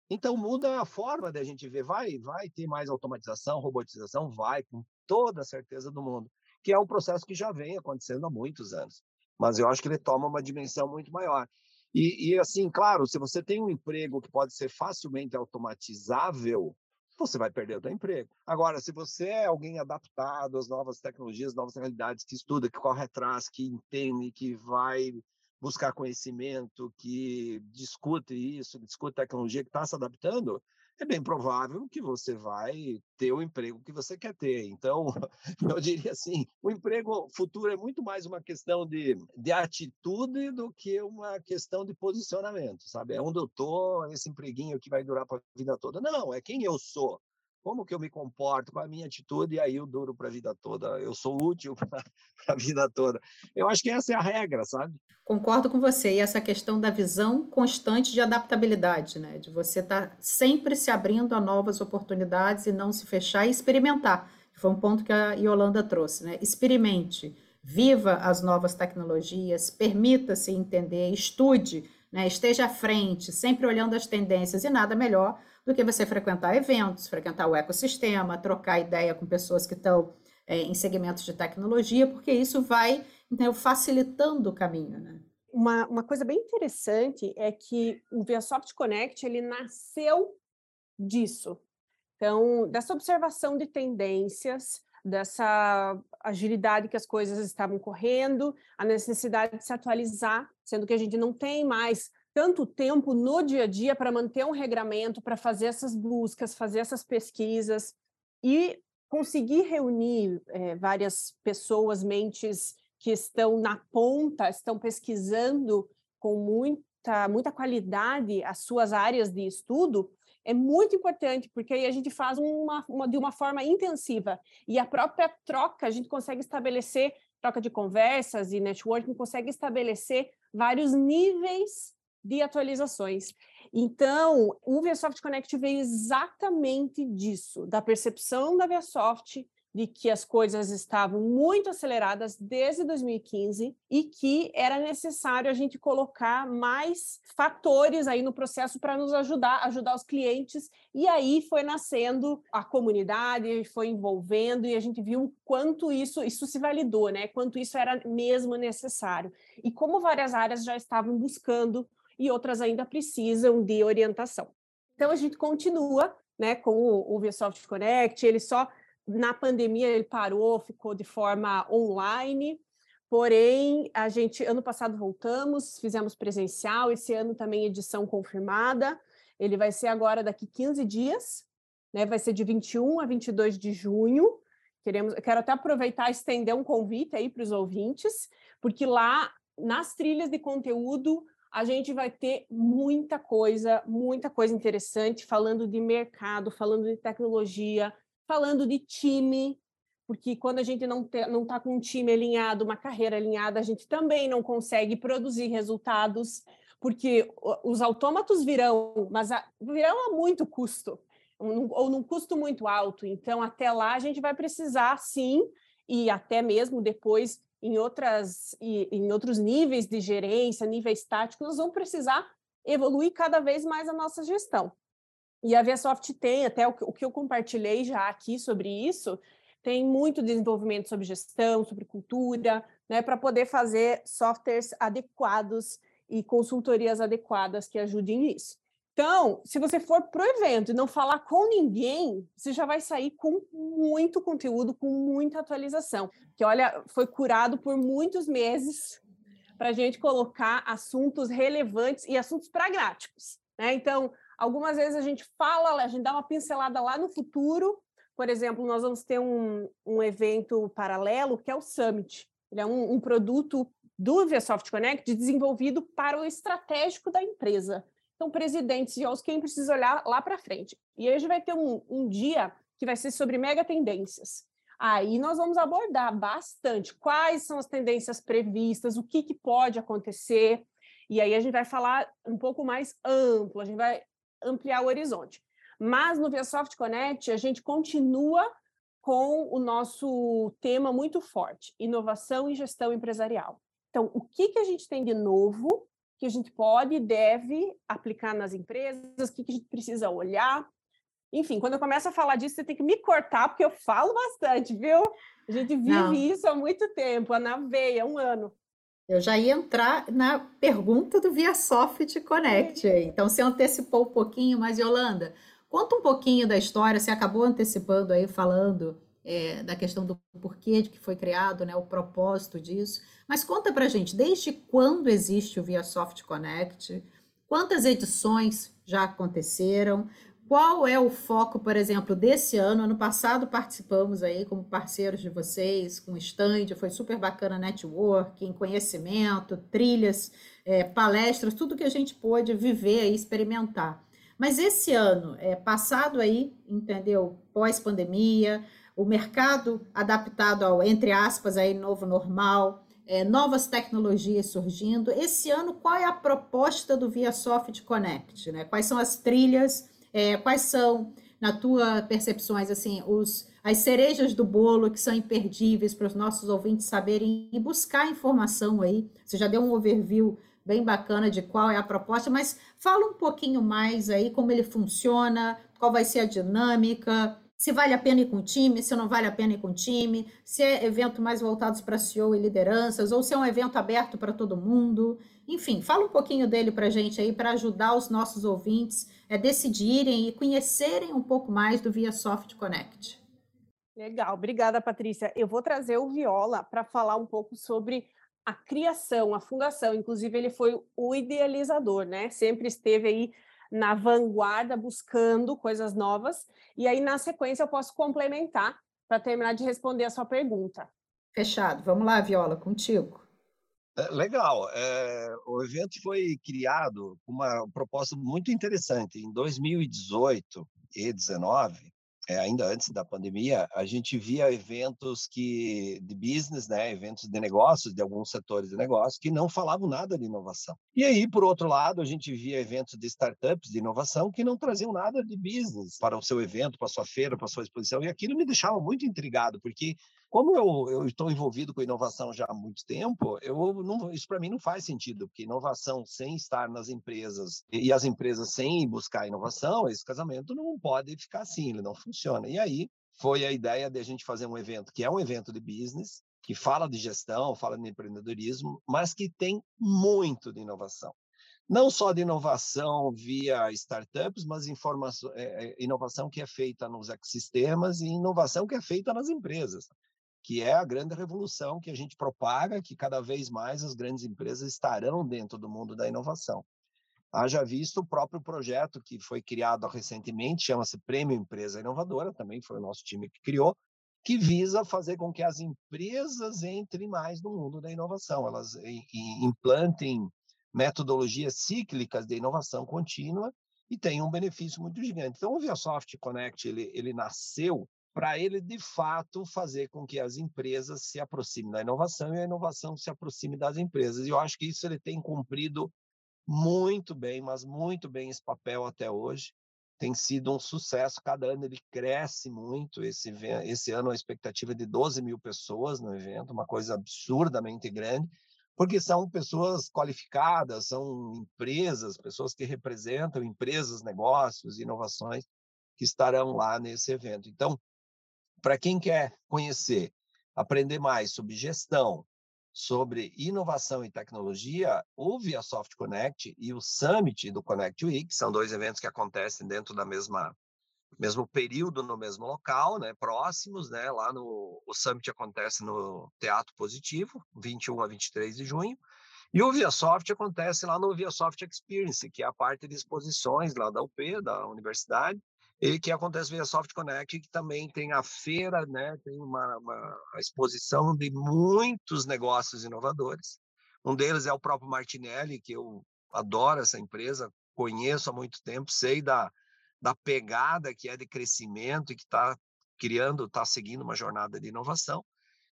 S2: Então muda a forma da gente ver. Vai, vai ter mais automatização, robotização, vai, com toda a certeza do mundo, que é um processo que já vem acontecendo há muitos anos. Mas eu acho que ele toma uma dimensão muito maior. E, e, assim, claro, se você tem um emprego que pode ser facilmente automatizável, você vai perder o seu emprego. Agora, se você é alguém adaptado às novas tecnologias, novas realidades, que estuda, que corre atrás, que entende, que vai buscar conhecimento, que discute isso, discute tecnologia, que está se adaptando, é bem provável que você vai ter o emprego que você quer ter. Então, eu diria assim, o emprego futuro é muito mais uma questão de, de atitude do que uma questão de posicionamento, sabe? É onde eu tô, esse empreguinho que vai durar para a vida toda. Não, é quem eu sou como que eu me comporto, qual a minha atitude, e aí eu duro para a vida toda, eu sou útil para a vida toda. Eu acho que essa é a regra, sabe?
S1: Concordo com você, e essa questão da visão constante de adaptabilidade, né? De você estar tá sempre se abrindo a novas oportunidades e não se fechar e experimentar. Foi um ponto que a Yolanda trouxe, né? Experimente, viva as novas tecnologias, permita-se entender, estude, né? esteja à frente, sempre olhando as tendências, e nada melhor do que você frequentar eventos, frequentar o ecossistema, trocar ideia com pessoas que estão é, em segmentos de tecnologia, porque isso vai então, facilitando o caminho. Né?
S3: Uma, uma coisa bem interessante é que o ViaSoft Connect ele nasceu disso. Então, dessa observação de tendências, dessa agilidade que as coisas estavam correndo, a necessidade de se atualizar, sendo que a gente não tem mais tanto tempo no dia a dia para manter um regramento, para fazer essas buscas, fazer essas pesquisas e conseguir reunir é, várias pessoas, mentes que estão na ponta, estão pesquisando com muita, muita qualidade as suas áreas de estudo, é muito importante, porque aí a gente faz uma, uma, de uma forma intensiva. E a própria troca, a gente consegue estabelecer, troca de conversas e networking, consegue estabelecer vários níveis de atualizações. Então, o ViaSoft Connect veio exatamente disso, da percepção da ViaSoft de que as coisas estavam muito aceleradas desde 2015 e que era necessário a gente colocar mais fatores aí no processo para nos ajudar, ajudar os clientes. E aí foi nascendo a comunidade, foi envolvendo e a gente viu quanto isso isso se validou, né? Quanto isso era mesmo necessário. E como várias áreas já estavam buscando e outras ainda precisam de orientação. Então a gente continua, né, com o, o Connect, ele só na pandemia ele parou, ficou de forma online, porém a gente ano passado voltamos, fizemos presencial, esse ano também edição confirmada. Ele vai ser agora daqui 15 dias, né? Vai ser de 21 a 22 de junho. Queremos, quero até aproveitar e estender um convite aí para os ouvintes, porque lá nas trilhas de conteúdo a gente vai ter muita coisa, muita coisa interessante falando de mercado, falando de tecnologia, falando de time, porque quando a gente não está com um time alinhado, uma carreira alinhada, a gente também não consegue produzir resultados, porque os autômatos virão, mas a, virão a muito custo, ou num custo muito alto. Então, até lá, a gente vai precisar, sim, e até mesmo depois em, outras, em outros níveis de gerência, níveis táticos, nós vamos precisar evoluir cada vez mais a nossa gestão. E a ViaSoft tem, até o que eu compartilhei já aqui sobre isso, tem muito desenvolvimento sobre gestão, sobre cultura, né, para poder fazer softwares adequados e consultorias adequadas que ajudem nisso. Então, se você for para o evento e não falar com ninguém, você já vai sair com muito conteúdo, com muita atualização. Que olha, foi curado por muitos meses para a gente colocar assuntos relevantes e assuntos pragmáticos. Né? Então, algumas vezes a gente fala, a gente dá uma pincelada lá no futuro. Por exemplo, nós vamos ter um, um evento paralelo que é o Summit. Ele é um, um produto do ViaSoft Connect desenvolvido para o estratégico da empresa. Então, presidentes e quem precisa olhar lá para frente. E gente vai ter um, um dia que vai ser sobre mega tendências. Aí nós vamos abordar bastante quais são as tendências previstas, o que, que pode acontecer. E aí a gente vai falar um pouco mais amplo, a gente vai ampliar o horizonte. Mas no ViaSoft Connect, a gente continua com o nosso tema muito forte, inovação e gestão empresarial. Então, o que, que a gente tem de novo que a gente pode e deve aplicar nas empresas, o que, que a gente precisa olhar. Enfim, quando eu começo a falar disso, você tem que me cortar, porque eu falo bastante, viu? A gente vive Não. isso há muito tempo, na veia, um ano.
S1: Eu já ia entrar na pergunta do ViaSoft Connect. Então, você antecipou um pouquinho, mas Yolanda, conta um pouquinho da história. Você acabou antecipando aí, falando é, da questão do porquê de que foi criado, né, o propósito disso. Mas conta para gente, desde quando existe o ViaSoft Connect? Quantas edições já aconteceram? Qual é o foco, por exemplo, desse ano? Ano passado participamos aí como parceiros de vocês, com stand, foi super bacana networking, conhecimento, trilhas, é, palestras, tudo que a gente pôde viver e experimentar. Mas esse ano, é, passado aí, entendeu? Pós-pandemia, o mercado adaptado ao, entre aspas, aí, novo normal, é, novas tecnologias surgindo. Esse ano, qual é a proposta do ViaSoft Connect? Né? Quais são as trilhas? É, quais são, na tua percepções, assim, os, as cerejas do bolo que são imperdíveis para os nossos ouvintes saberem e buscar informação aí? Você já deu um overview bem bacana de qual é a proposta, mas fala um pouquinho mais aí como ele funciona, qual vai ser a dinâmica, se vale a pena ir com time, se não vale a pena ir com time, se é evento mais voltados para CEO e lideranças, ou se é um evento aberto para todo mundo. Enfim, fala um pouquinho dele para a gente aí, para ajudar os nossos ouvintes a decidirem e conhecerem um pouco mais do Via Soft Connect.
S3: Legal, obrigada, Patrícia. Eu vou trazer o Viola para falar um pouco sobre a criação, a fundação. Inclusive, ele foi o idealizador, né? Sempre esteve aí na vanguarda, buscando coisas novas. E aí, na sequência, eu posso complementar para terminar de responder a sua pergunta.
S1: Fechado. Vamos lá, Viola, contigo.
S2: É, legal. É, o evento foi criado com uma proposta muito interessante. Em 2018 e 2019, é, ainda antes da pandemia, a gente via eventos que de business, né, eventos de negócios, de alguns setores de negócio, que não falavam nada de inovação. E aí, por outro lado, a gente via eventos de startups de inovação que não traziam nada de business para o seu evento, para a sua feira, para a sua exposição. E aquilo me deixava muito intrigado, porque como eu, eu estou envolvido com inovação já há muito tempo, eu não, isso para mim não faz sentido, porque inovação sem estar nas empresas e, as empresas sem buscar inovação, esse casamento não pode ficar assim, ele não funciona. E aí foi a ideia de a gente fazer um evento que é um evento de business, que fala de gestão, fala de empreendedorismo, mas que tem muito de inovação não só de inovação via startups, mas é, é, inovação que é feita nos ecossistemas e inovação que é feita nas empresas que é a grande revolução que a gente propaga, que cada vez mais as grandes empresas estarão dentro do mundo da inovação. Haja visto o próprio projeto que foi criado recentemente, chama-se Prêmio Empresa Inovadora, também foi o nosso time que criou, que visa fazer com que as empresas entrem mais no mundo da inovação, elas implantem metodologias cíclicas de inovação contínua e tenham um benefício muito gigante. Então, o ViaSoft Connect, ele, ele nasceu para ele, de fato, fazer com que as empresas se aproximem da inovação e a inovação se aproxime das empresas. E eu acho que isso ele tem cumprido muito bem, mas muito bem esse papel até hoje. Tem sido um sucesso, cada ano ele cresce muito. Esse, esse ano a expectativa é de 12 mil pessoas no evento, uma coisa absurdamente grande, porque são pessoas qualificadas, são empresas, pessoas que representam empresas, negócios, inovações que estarão lá nesse evento. Então, para quem quer conhecer, aprender mais sobre gestão, sobre inovação e tecnologia, o Via Soft Connect e o Summit do Connect Week, são dois eventos que acontecem dentro da mesma mesmo período no mesmo local, né, próximos, né, lá no o Summit acontece no Teatro Positivo, 21 a 23 de junho, e o ViaSoft acontece lá no ViaSoft Experience, que é a parte de exposições lá da UP, da universidade, e que acontece via Soft Connect, que também tem a feira, né, tem uma, uma exposição de muitos negócios inovadores. Um deles é o próprio Martinelli, que eu adoro essa empresa, conheço há muito tempo, sei da, da pegada que é de crescimento e que está criando, está seguindo uma jornada de inovação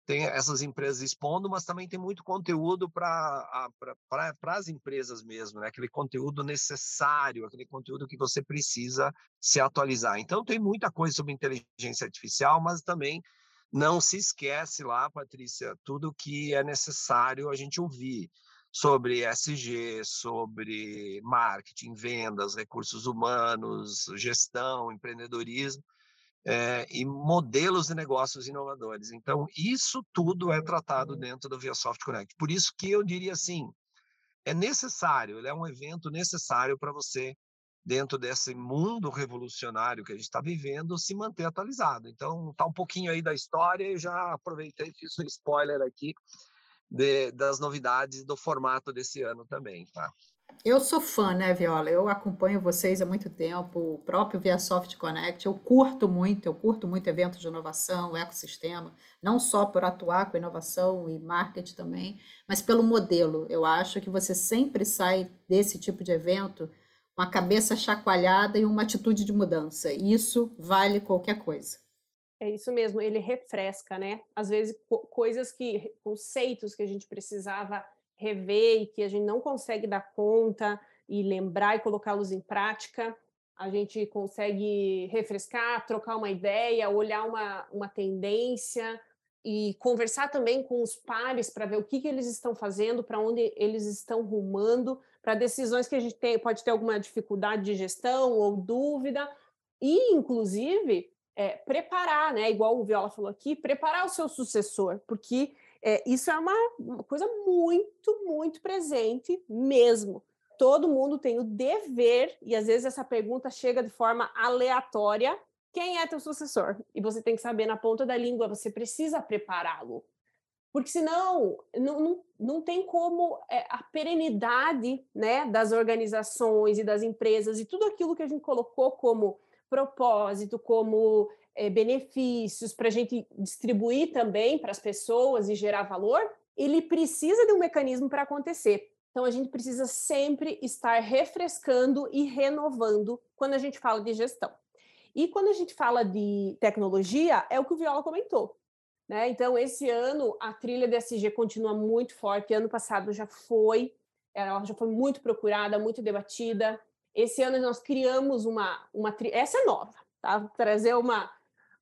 S2: tem essas empresas expondo, mas também tem muito conteúdo para pra, as empresas mesmo, né? aquele conteúdo necessário, aquele conteúdo que você precisa se atualizar. Então, tem muita coisa sobre inteligência artificial, mas também não se esquece lá, Patrícia, tudo que é necessário a gente ouvir sobre SG, sobre marketing, vendas, recursos humanos, gestão, empreendedorismo é, e modelos de negócios inovadores. Então, isso tudo é tratado dentro do ViaSoft Connect. Por isso que eu diria assim, é necessário, ele é um evento necessário para você, dentro desse mundo revolucionário que a gente está vivendo, se manter atualizado. Então, tá um pouquinho aí da história, eu já aproveitei e fiz um spoiler aqui de, das novidades do formato desse ano também, tá?
S1: Eu sou fã, né, Viola? Eu acompanho vocês há muito tempo, o próprio ViaSoft Connect, eu curto muito, eu curto muito eventos de inovação, ecossistema, não só por atuar com inovação e marketing também, mas pelo modelo. Eu acho que você sempre sai desse tipo de evento com a cabeça chacoalhada e uma atitude de mudança. Isso vale qualquer coisa.
S3: É isso mesmo, ele refresca, né? Às vezes co coisas que, conceitos que a gente precisava rever e que a gente não consegue dar conta e lembrar e colocá-los em prática, a gente consegue refrescar, trocar uma ideia, olhar uma, uma tendência e conversar também com os pares para ver o que, que eles estão fazendo, para onde eles estão rumando, para decisões que a gente tem, pode ter alguma dificuldade de gestão ou dúvida, e inclusive é, preparar, né? Igual o Viola falou aqui, preparar o seu sucessor, porque é, isso é uma, uma coisa muito, muito presente mesmo. Todo mundo tem o dever, e às vezes essa pergunta chega de forma aleatória: quem é teu sucessor? E você tem que saber na ponta da língua, você precisa prepará-lo. Porque senão não, não, não tem como é, a perenidade né, das organizações e das empresas e tudo aquilo que a gente colocou como propósito, como é, benefícios para a gente distribuir também para as pessoas e gerar valor, ele precisa de um mecanismo para acontecer. Então a gente precisa sempre estar refrescando e renovando quando a gente fala de gestão. E quando a gente fala de tecnologia, é o que o Viola comentou. Né? Então, esse ano a trilha DSG continua muito forte. Ano passado já foi, ela já foi muito procurada, muito debatida. Esse ano nós criamos uma, uma essa é nova, tá? Vou trazer uma,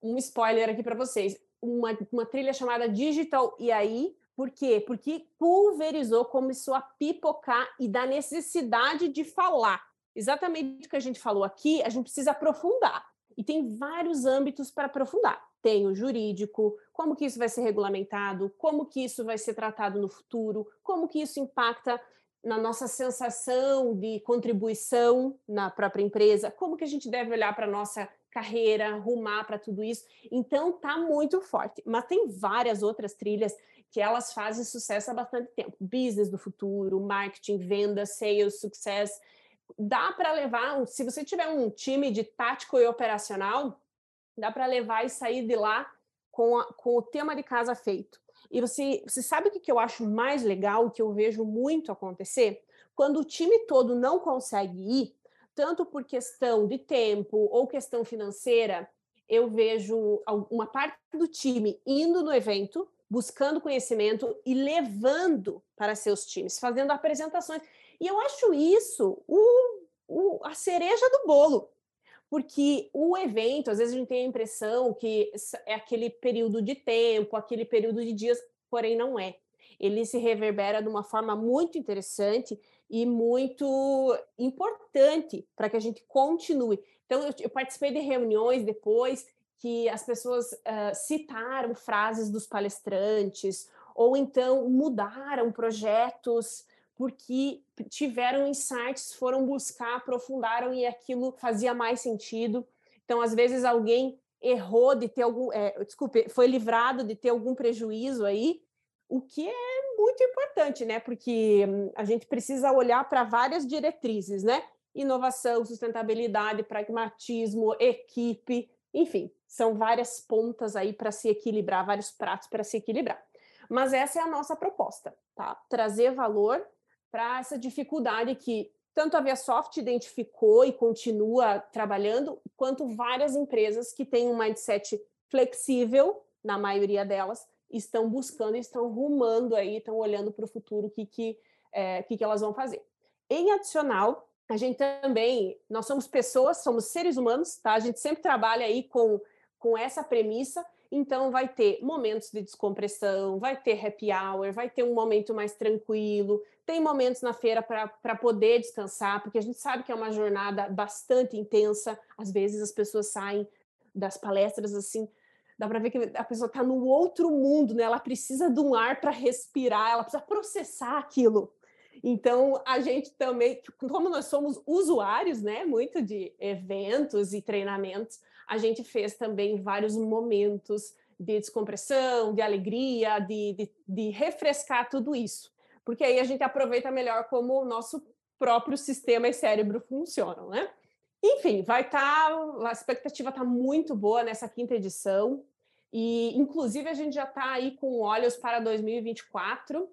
S3: um spoiler aqui para vocês. Uma, uma trilha chamada Digital e aí, por quê? Porque pulverizou, começou a pipocar e da necessidade de falar. Exatamente o que a gente falou aqui, a gente precisa aprofundar. E tem vários âmbitos para aprofundar. Tem o jurídico, como que isso vai ser regulamentado, como que isso vai ser tratado no futuro, como que isso impacta na nossa sensação de contribuição na própria empresa, como que a gente deve olhar para a nossa carreira, rumar para tudo isso. Então tá muito forte. Mas tem várias outras trilhas que elas fazem sucesso há bastante tempo. Business do futuro, marketing, venda, sales, success. Dá para levar, se você tiver um time de tático e operacional, dá para levar e sair de lá com, a, com o tema de casa feito. E você, você sabe o que eu acho mais legal, que eu vejo muito acontecer? Quando o time todo não consegue ir, tanto por questão de tempo ou questão financeira, eu vejo uma parte do time indo no evento, buscando conhecimento e levando para seus times, fazendo apresentações. E eu acho isso o, o, a cereja do bolo, porque o evento, às vezes a gente tem a impressão que é aquele período de tempo, aquele período de dias, porém não é. Ele se reverbera de uma forma muito interessante e muito importante para que a gente continue. Então, eu, eu, participei de reuniões depois que as pessoas uh, citaram frases dos palestrantes, ou então mudaram projetos porque tiveram insights, foram buscar, aprofundaram e aquilo fazia mais sentido. Então, às vezes, alguém errou de ter algum, é, desculpe, foi livrado de ter algum prejuízo aí, o que é muito importante, né? Porque hum, a gente precisa olhar para várias diretrizes, né? Inovação, sustentabilidade, pragmatismo, equipe, enfim, são várias pontas aí para se equilibrar, vários pratos para se equilibrar. Mas essa é a nossa proposta, tá? Trazer valor para essa dificuldade que tanto a ViaSoft identificou e continua trabalhando, quanto várias empresas que têm um mindset flexível, na maioria delas, estão buscando, estão rumando aí, estão olhando para o futuro, o que, que, é, que, que elas vão fazer. Em adicional, a gente também, nós somos pessoas, somos seres humanos, tá? A gente sempre trabalha aí com, com essa premissa então, vai ter momentos de descompressão, vai ter happy hour, vai ter um momento mais tranquilo, tem momentos na feira para poder descansar, porque a gente sabe que é uma jornada bastante intensa. Às vezes, as pessoas saem das palestras assim, dá para ver que a pessoa está no outro mundo, né? Ela precisa de um ar para respirar, ela precisa processar aquilo. Então, a gente também, como nós somos usuários, né, muito de eventos e treinamentos, a gente fez também vários momentos de descompressão, de alegria, de, de, de refrescar tudo isso. Porque aí a gente aproveita melhor como o nosso próprio sistema e cérebro funcionam, né? Enfim, vai estar. Tá, a expectativa está muito boa nessa quinta edição. E, inclusive, a gente já está aí com olhos para 2024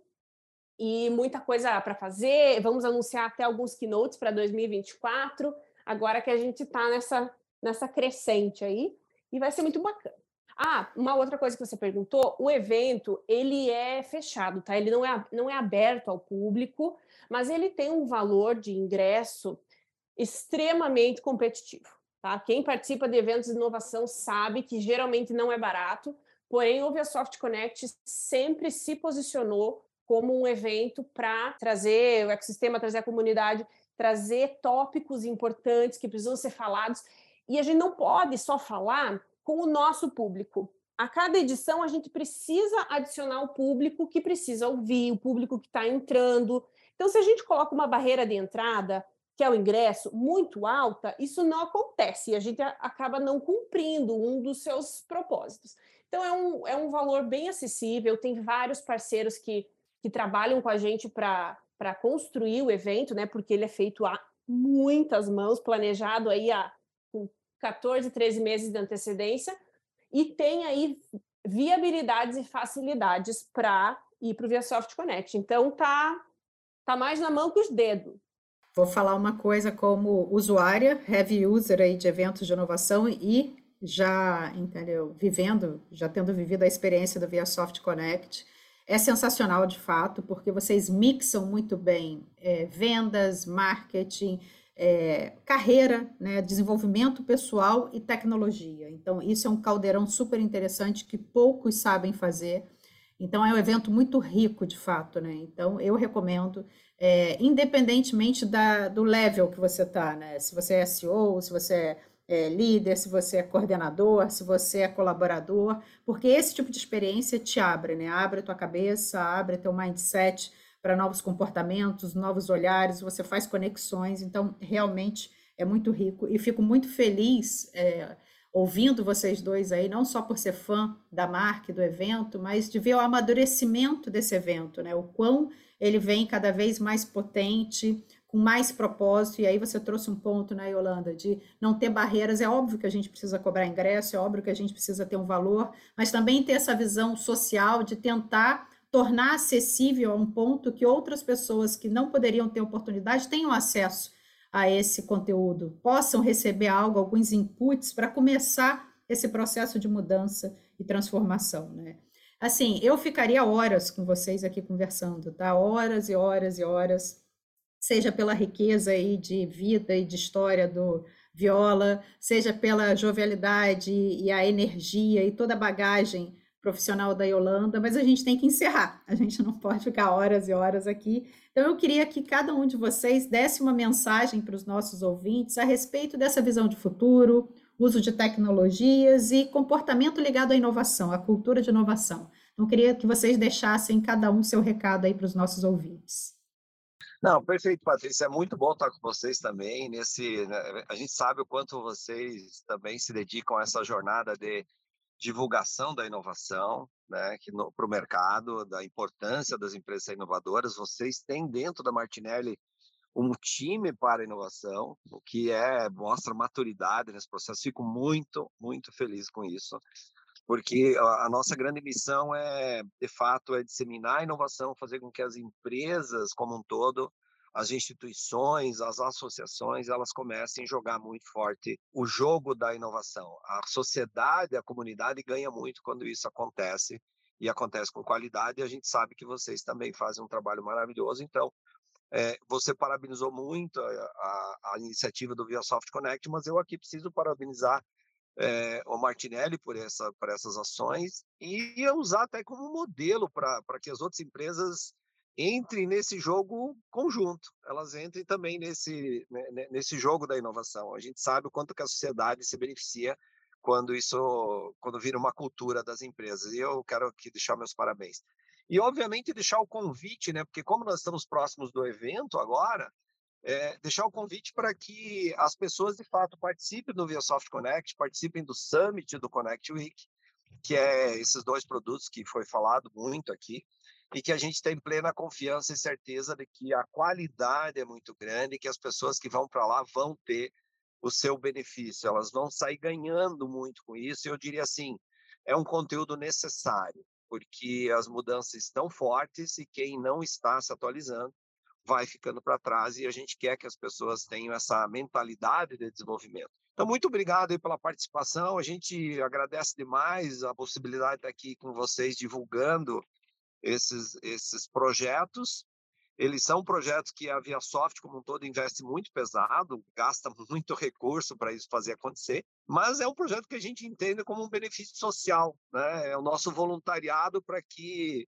S3: e muita coisa para fazer. Vamos anunciar até alguns keynotes para 2024, agora que a gente está nessa, nessa crescente aí, e vai ser muito bacana. Ah, uma outra coisa que você perguntou, o evento, ele é fechado, tá? Ele não é, não é aberto ao público, mas ele tem um valor de ingresso extremamente competitivo. Tá? Quem participa de eventos de inovação sabe que geralmente não é barato, porém o ViaSoft Connect sempre se posicionou como um evento para trazer o ecossistema, trazer a comunidade, trazer tópicos importantes que precisam ser falados. E a gente não pode só falar com o nosso público. A cada edição a gente precisa adicionar o público que precisa ouvir, o público que está entrando. Então, se a gente coloca uma barreira de entrada, que é o ingresso, muito alta, isso não acontece e a gente acaba não cumprindo um dos seus propósitos. Então, é um, é um valor bem acessível, tem vários parceiros que, que trabalham com a gente para construir o evento, né? Porque ele é feito a muitas mãos, planejado aí há com 14, 13 meses de antecedência, e tem aí viabilidades e facilidades para ir para o ViaSoft Connect. Então, tá, tá mais na mão que os dedos.
S1: Vou falar uma coisa como usuária, heavy user aí de eventos de inovação e já, entendeu, vivendo, já tendo vivido a experiência do ViaSoft Connect. É sensacional, de fato, porque vocês mixam muito bem é, vendas, marketing, é, carreira, né, desenvolvimento pessoal e tecnologia. Então, isso é um caldeirão super interessante que poucos sabem fazer. Então, é um evento muito rico, de fato, né? Então, eu recomendo é, independentemente da, do level que você está, né? Se você é CEO, se você é, é líder, se você é coordenador, se você é colaborador, porque esse tipo de experiência te abre, né? Abre a tua cabeça, abre teu mindset para novos comportamentos, novos olhares, você faz conexões, então realmente é muito rico e fico muito feliz é, ouvindo vocês dois aí, não só por ser fã da marca e do evento, mas de ver o amadurecimento desse evento, né? O quão ele vem cada vez mais potente, com mais propósito, e aí você trouxe um ponto, né, Yolanda, de não ter barreiras. É óbvio que a gente precisa cobrar ingresso, é óbvio que a gente precisa ter um valor, mas também ter essa visão social de tentar tornar acessível a um ponto que outras pessoas que não poderiam ter oportunidade tenham acesso a esse conteúdo, possam receber algo, alguns inputs para começar esse processo de mudança e transformação, né? Assim, eu ficaria horas com vocês aqui conversando, tá? Horas e horas e horas, seja pela riqueza aí de vida e de história do Viola, seja pela jovialidade e a energia e toda a bagagem profissional da Yolanda, mas a gente tem que encerrar, a gente não pode ficar horas e horas aqui. Então, eu queria que cada um de vocês desse uma mensagem para os nossos ouvintes a respeito dessa visão de futuro, uso de tecnologias e comportamento ligado à inovação, à cultura de inovação. Então, queria que vocês deixassem cada um seu recado aí para os nossos ouvintes.
S2: Não, perfeito, Patrícia. É muito bom estar com vocês também. Nesse, né, a gente sabe o quanto vocês também se dedicam a essa jornada de divulgação da inovação, né, para o mercado, da importância das empresas inovadoras. Vocês têm dentro da Martinelli um time para inovação, o que é mostra maturidade nesse processo. Fico muito, muito feliz com isso, porque a, a nossa grande missão é, de fato, é disseminar a inovação, fazer com que as empresas como um todo as instituições, as associações, elas comecem a jogar muito forte o jogo da inovação. A sociedade, a comunidade ganha muito quando isso acontece e acontece com qualidade. E a gente sabe que vocês também fazem um trabalho maravilhoso. Então, é, você parabenizou muito a, a, a, iniciativa do ViaSoft Connect, mas eu aqui preciso parabenizar é, o Martinelli por, essa, por essas ações e usar até como modelo para que as outras empresas entrem nesse jogo conjunto, elas entrem também nesse, né, nesse jogo da inovação. A gente sabe o quanto que a sociedade se beneficia quando isso, quando vira uma cultura das empresas. E eu quero aqui deixar meus parabéns. E, obviamente, deixar o convite, né? Porque como nós estamos próximos do evento agora, é, deixar o convite para que as pessoas, de fato, participem do ViaSoft Connect, participem do Summit do Connect Week, que é esses dois produtos que foi falado muito aqui. E que a gente tem plena confiança e certeza de que a qualidade é muito grande e que as pessoas que vão para lá vão ter o seu benefício, elas vão sair ganhando muito com isso. E eu diria assim, é um conteúdo necessário, porque as mudanças estão fortes e quem não está se atualizando vai ficando para trás e a gente quer que as pessoas tenham essa mentalidade de desenvolvimento. Então, muito obrigado pela participação. A gente agradece demais a possibilidade de estar aqui com vocês divulgando esses, esses projetos. Eles são projetos que a ViaSoft, como um todo, investe muito pesado, gasta muito recurso para isso fazer acontecer, mas é um projeto que a gente entende como um benefício social, né? É o nosso voluntariado para que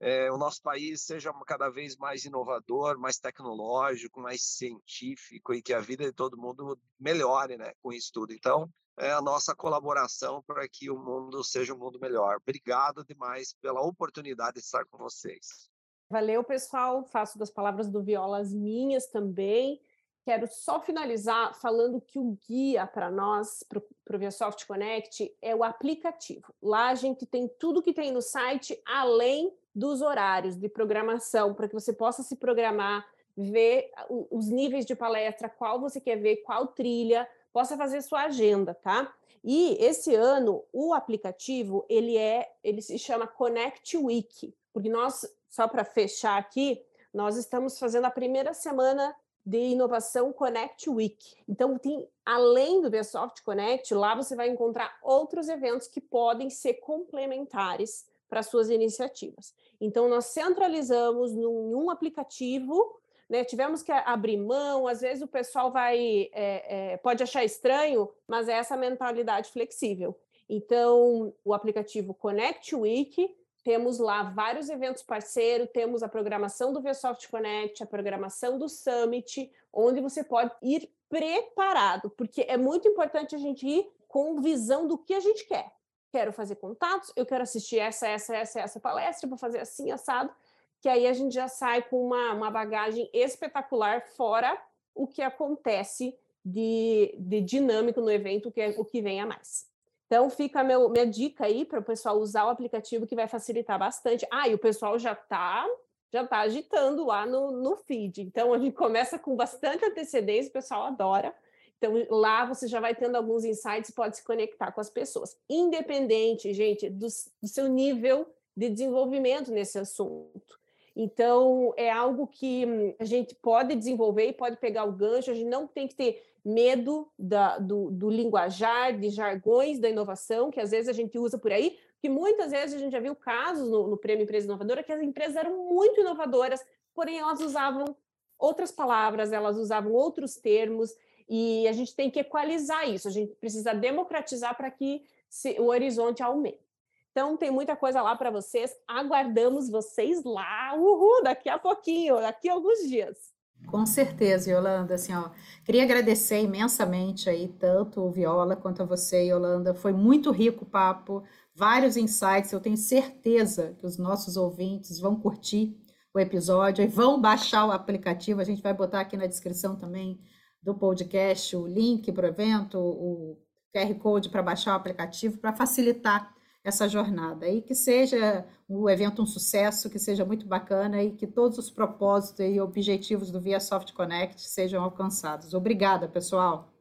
S2: é, o nosso país seja cada vez mais inovador, mais tecnológico, mais científico e que a vida de todo mundo melhore né, com isso tudo. Então, é a nossa colaboração para que o mundo seja um mundo melhor. Obrigado demais pela oportunidade de estar com vocês.
S3: Valeu, pessoal. Faço das palavras do Viola as minhas também. Quero só finalizar falando que o guia para nós, para o ViaSoft Connect, é o aplicativo. Lá a gente tem tudo que tem no site, além dos horários de programação, para que você possa se programar, ver os níveis de palestra, qual você quer ver, qual trilha, possa fazer sua agenda, tá? E esse ano o aplicativo ele é, ele se chama Connect Week, porque nós só para fechar aqui, nós estamos fazendo a primeira semana de inovação Connect Week. Então, tem, além do VSoft Connect, lá você vai encontrar outros eventos que podem ser complementares para suas iniciativas. Então, nós centralizamos num, um aplicativo, né? Tivemos que abrir mão, às vezes o pessoal vai é, é, pode achar estranho, mas é essa mentalidade flexível. Então, o aplicativo Connect Week temos lá vários eventos parceiros, temos a programação do VSoft Connect, a programação do Summit, onde você pode ir preparado, porque é muito importante a gente ir com visão do que a gente quer. Quero fazer contatos, eu quero assistir essa, essa, essa, essa palestra, vou fazer assim, assado, que aí a gente já sai com uma, uma bagagem espetacular, fora o que acontece de, de dinâmico no evento, que é o que vem a mais. Então, fica meu, minha dica aí para o pessoal usar o aplicativo que vai facilitar bastante. Ah, e o pessoal já está já tá agitando lá no, no feed. Então, a gente começa com bastante antecedência, o pessoal adora. Então, lá você já vai tendo alguns insights e pode se conectar com as pessoas. Independente, gente, do, do seu nível de desenvolvimento nesse assunto. Então, é algo que hum, a gente pode desenvolver e pode pegar o gancho, a gente não tem que ter medo da, do, do, linguajar, de jargões da inovação, que às vezes a gente usa por aí, que muitas vezes a gente já viu casos no, no Prêmio Empresa Inovadora que as empresas eram muito inovadoras, porém elas usavam outras palavras, elas usavam outros termos, e a gente tem que equalizar isso, a gente precisa democratizar para que se, o horizonte aumente. Então, tem muita coisa lá para vocês. Aguardamos vocês lá, uhul, daqui a pouquinho, daqui a alguns dias.
S1: Com certeza, Yolanda. Assim, ó, queria agradecer imensamente aí, tanto o Viola quanto a você, Yolanda. Foi muito rico o papo, vários insights. Eu tenho certeza que os nossos ouvintes vão curtir o episódio e vão baixar o aplicativo. A gente vai botar aqui na descrição também do podcast o link para o evento, o QR Code para baixar o aplicativo, para facilitar essa jornada e que seja o evento um sucesso, que seja muito bacana e que todos os propósitos e objetivos do Via Soft Connect sejam alcançados. Obrigada, pessoal.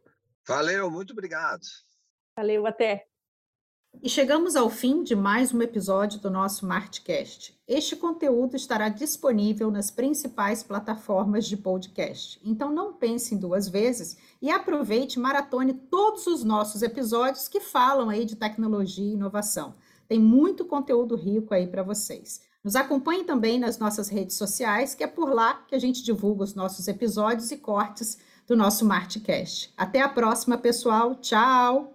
S2: Valeu, muito obrigado.
S3: Valeu, até.
S1: E chegamos ao fim de mais um episódio do nosso Martcast. Este conteúdo estará disponível nas principais plataformas de podcast. Então não pense em duas vezes e aproveite e maratone todos os nossos episódios que falam aí de tecnologia e inovação. Tem muito conteúdo rico aí para vocês. Nos acompanhe também nas nossas redes sociais, que é por lá que a gente divulga os nossos episódios e cortes do nosso Martcast. Até a próxima, pessoal. Tchau!